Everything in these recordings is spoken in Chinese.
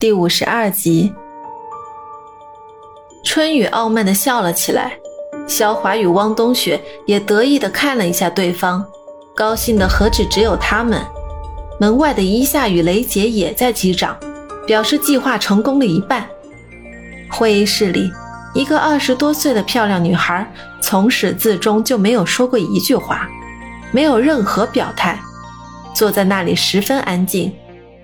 第五十二集，春雨傲慢的笑了起来，萧华与汪冬雪也得意的看了一下对方，高兴的何止只有他们。门外的伊夏与雷杰也在击掌，表示计划成功了一半。会议室里，一个二十多岁的漂亮女孩从始至终就没有说过一句话，没有任何表态，坐在那里十分安静。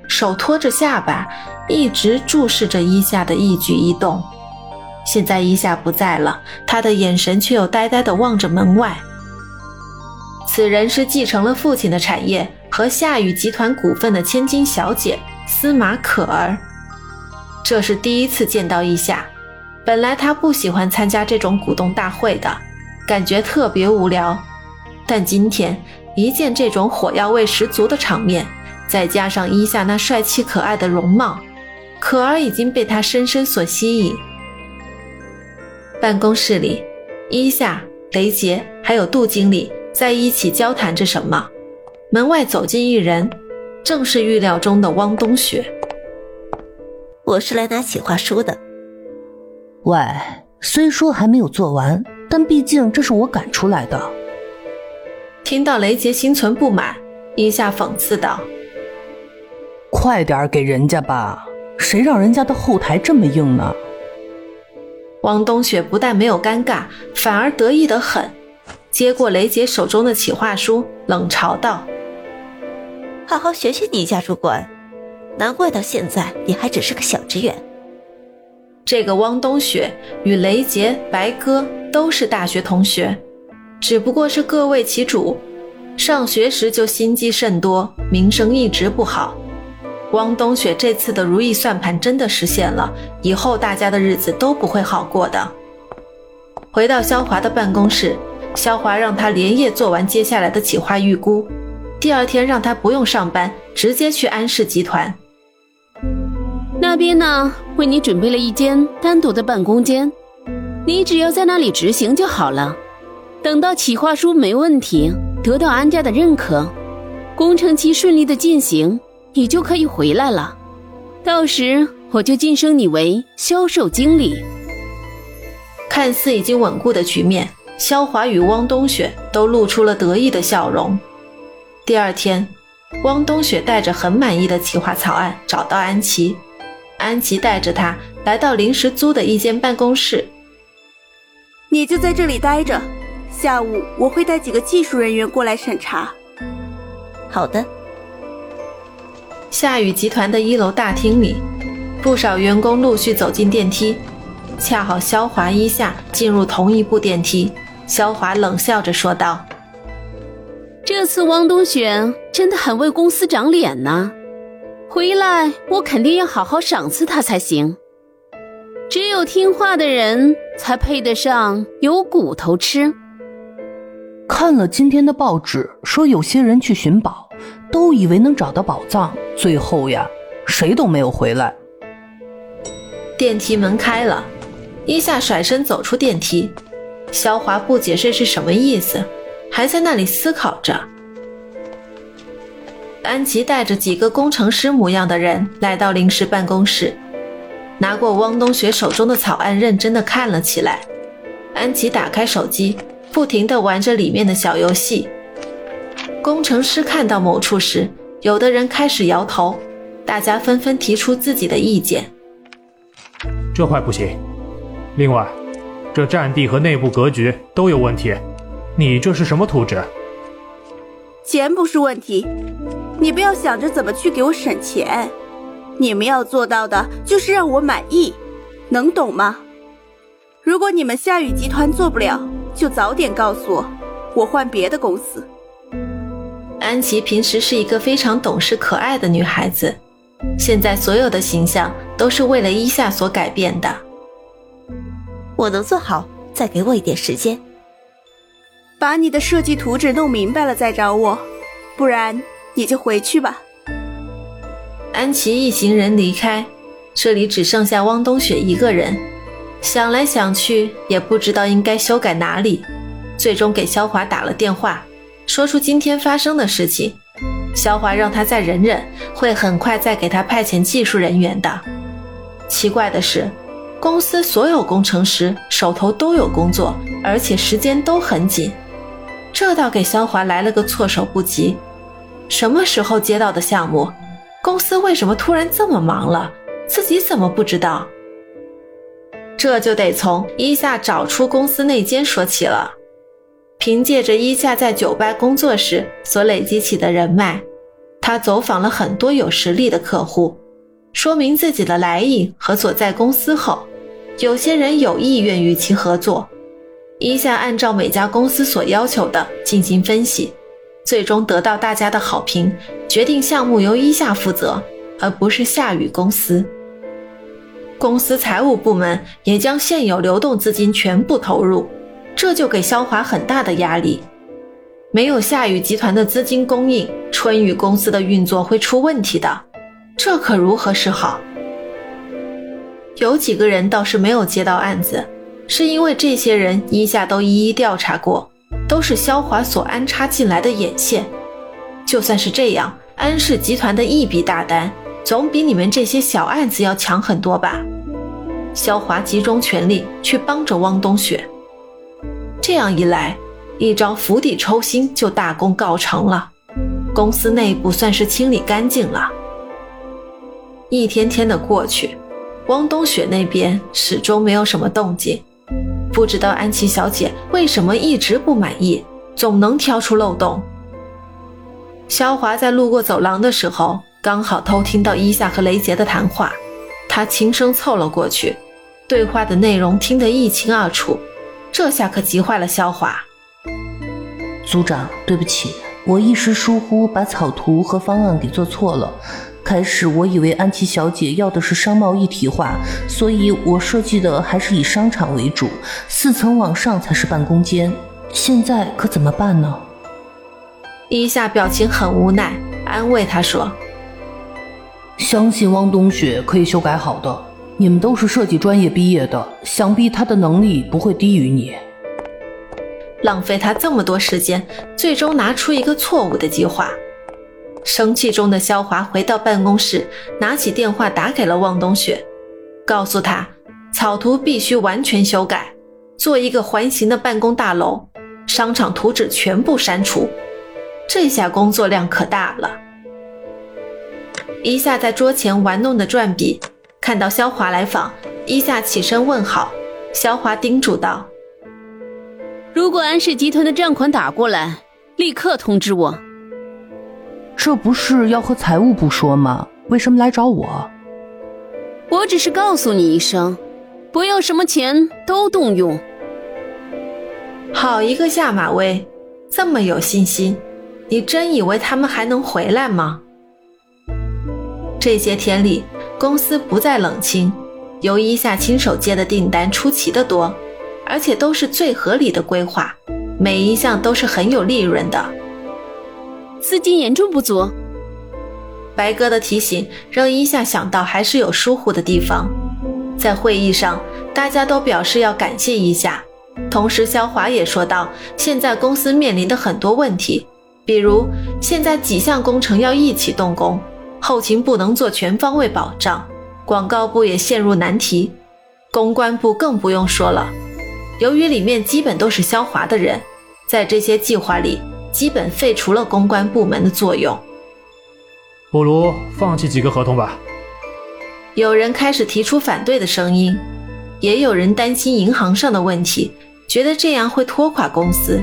手托着下巴，一直注视着伊夏的一举一动。现在伊夏不在了，他的眼神却又呆呆地望着门外。此人是继承了父亲的产业和夏雨集团股份的千金小姐司马可儿。这是第一次见到伊夏，本来他不喜欢参加这种股东大会的，感觉特别无聊。但今天一见这种火药味十足的场面。再加上伊夏那帅气可爱的容貌，可儿已经被他深深所吸引。办公室里，伊夏、雷杰还有杜经理在一起交谈着什么。门外走进一人，正是预料中的汪冬雪。我是来拿企划书的。喂，虽说还没有做完，但毕竟这是我赶出来的。听到雷杰心存不满，伊夏讽刺道。快点给人家吧，谁让人家的后台这么硬呢？汪冬雪不但没有尴尬，反而得意的很，接过雷姐手中的企划书，冷嘲道：“好好学学你家主管，难怪到现在你还只是个小职员。”这个汪冬雪与雷杰、白鸽都是大学同学，只不过是各为其主，上学时就心机甚多，名声一直不好。汪冬雪这次的如意算盘真的实现了，以后大家的日子都不会好过的。回到肖华的办公室，肖华让他连夜做完接下来的企划预估，第二天让他不用上班，直接去安氏集团。那边呢，为你准备了一间单独的办公间，你只要在那里执行就好了。等到企划书没问题，得到安家的认可，工程期顺利的进行。你就可以回来了，到时我就晋升你为销售经理。看似已经稳固的局面，肖华与汪冬雪都露出了得意的笑容。第二天，汪冬雪带着很满意的企划草案找到安琪，安琪带着她来到临时租的一间办公室。你就在这里待着，下午我会带几个技术人员过来审查。好的。夏雨集团的一楼大厅里，不少员工陆续走进电梯，恰好肖华一下进入同一部电梯。肖华冷笑着说道：“这次汪东雪真的很为公司长脸呢，回来我肯定要好好赏赐他才行。只有听话的人才配得上有骨头吃。”看了今天的报纸，说有些人去寻宝。都以为能找到宝藏，最后呀，谁都没有回来。电梯门开了，伊夏甩身走出电梯。肖华不解这是什么意思，还在那里思考着。安琪带着几个工程师模样的人来到临时办公室，拿过汪冬雪手中的草案，认真的看了起来。安琪打开手机，不停的玩着里面的小游戏。工程师看到某处时，有的人开始摇头，大家纷纷提出自己的意见。这块不行，另外，这占地和内部格局都有问题。你这是什么图纸？钱不是问题，你不要想着怎么去给我省钱。你们要做到的就是让我满意，能懂吗？如果你们夏雨集团做不了，就早点告诉我，我换别的公司。安琪平时是一个非常懂事可爱的女孩子，现在所有的形象都是为了伊夏所改变的。我能做好，再给我一点时间。把你的设计图纸弄明白了再找我，不然你就回去吧。安琪一行人离开，这里只剩下汪冬雪一个人，想来想去也不知道应该修改哪里，最终给肖华打了电话。说出今天发生的事情，肖华让他再忍忍，会很快再给他派遣技术人员的。奇怪的是，公司所有工程师手头都有工作，而且时间都很紧，这倒给肖华来了个措手不及。什么时候接到的项目？公司为什么突然这么忙了？自己怎么不知道？这就得从伊夏找出公司内奸说起了。凭借着伊夏在酒吧工作时所累积起的人脉，他走访了很多有实力的客户，说明自己的来意和所在公司后，有些人有意愿与其合作。伊夏按照每家公司所要求的进行分析，最终得到大家的好评，决定项目由伊夏负责，而不是夏雨公司。公司财务部门也将现有流动资金全部投入，这就给肖华很大的压力。没有夏雨集团的资金供应，春雨公司的运作会出问题的，这可如何是好？有几个人倒是没有接到案子，是因为这些人一下都一一调查过，都是肖华所安插进来的眼线。就算是这样，安氏集团的一笔大单，总比你们这些小案子要强很多吧？肖华集中全力去帮着汪冬雪，这样一来，一招釜底抽薪就大功告成了，公司内部算是清理干净了。一天天的过去，汪冬雪那边始终没有什么动静，不知道安琪小姐为什么一直不满意，总能挑出漏洞。肖华在路过走廊的时候，刚好偷听到伊夏和雷杰的谈话，他轻声凑了过去。对话的内容听得一清二楚，这下可急坏了肖华。组长，对不起，我一时疏忽，把草图和方案给做错了。开始我以为安琪小姐要的是商贸一体化，所以我设计的还是以商场为主，四层往上才是办公间。现在可怎么办呢？伊夏表情很无奈，安慰他说：“相信汪冬雪可以修改好的。”你们都是设计专业毕业的，想必他的能力不会低于你。浪费他这么多时间，最终拿出一个错误的计划。生气中的肖华回到办公室，拿起电话打给了汪冬雪，告诉他草图必须完全修改，做一个环形的办公大楼，商场图纸全部删除。这下工作量可大了。一下在桌前玩弄的转笔。看到肖华来访，伊夏起身问好。肖华叮嘱道：“如果安氏集团的账款打过来，立刻通知我。”这不是要和财务部说吗？为什么来找我？我只是告诉你一声，不要什么钱都动用。好一个下马威，这么有信心，你真以为他们还能回来吗？这些天里。公司不再冷清，由伊夏亲手接的订单出奇的多，而且都是最合理的规划，每一项都是很有利润的。资金严重不足，白哥的提醒让伊夏想到还是有疏忽的地方。在会议上，大家都表示要感谢一下，同时肖华也说到，现在公司面临的很多问题，比如现在几项工程要一起动工。后勤不能做全方位保障，广告部也陷入难题，公关部更不用说了。由于里面基本都是肖华的人，在这些计划里，基本废除了公关部门的作用。不如放弃几个合同吧。有人开始提出反对的声音，也有人担心银行上的问题，觉得这样会拖垮公司。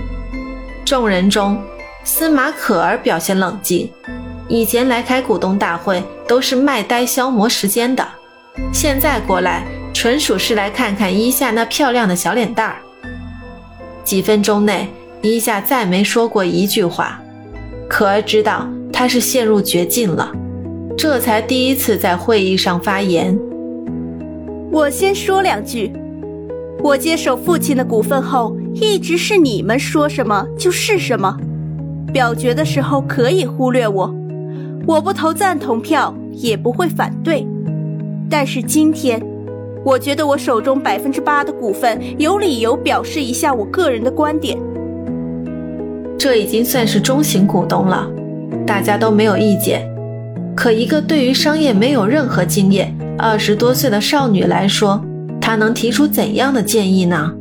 众人中，司马可儿表现冷静。以前来开股东大会都是卖呆消磨时间的，现在过来纯属是来看看伊夏那漂亮的小脸蛋儿。几分钟内，伊夏再没说过一句话，可儿知道他是陷入绝境了，这才第一次在会议上发言。我先说两句，我接手父亲的股份后，一直是你们说什么就是什么，表决的时候可以忽略我。我不投赞同票，也不会反对。但是今天，我觉得我手中百分之八的股份有理由表示一下我个人的观点。这已经算是中型股东了，大家都没有意见。可一个对于商业没有任何经验，二十多岁的少女来说，她能提出怎样的建议呢？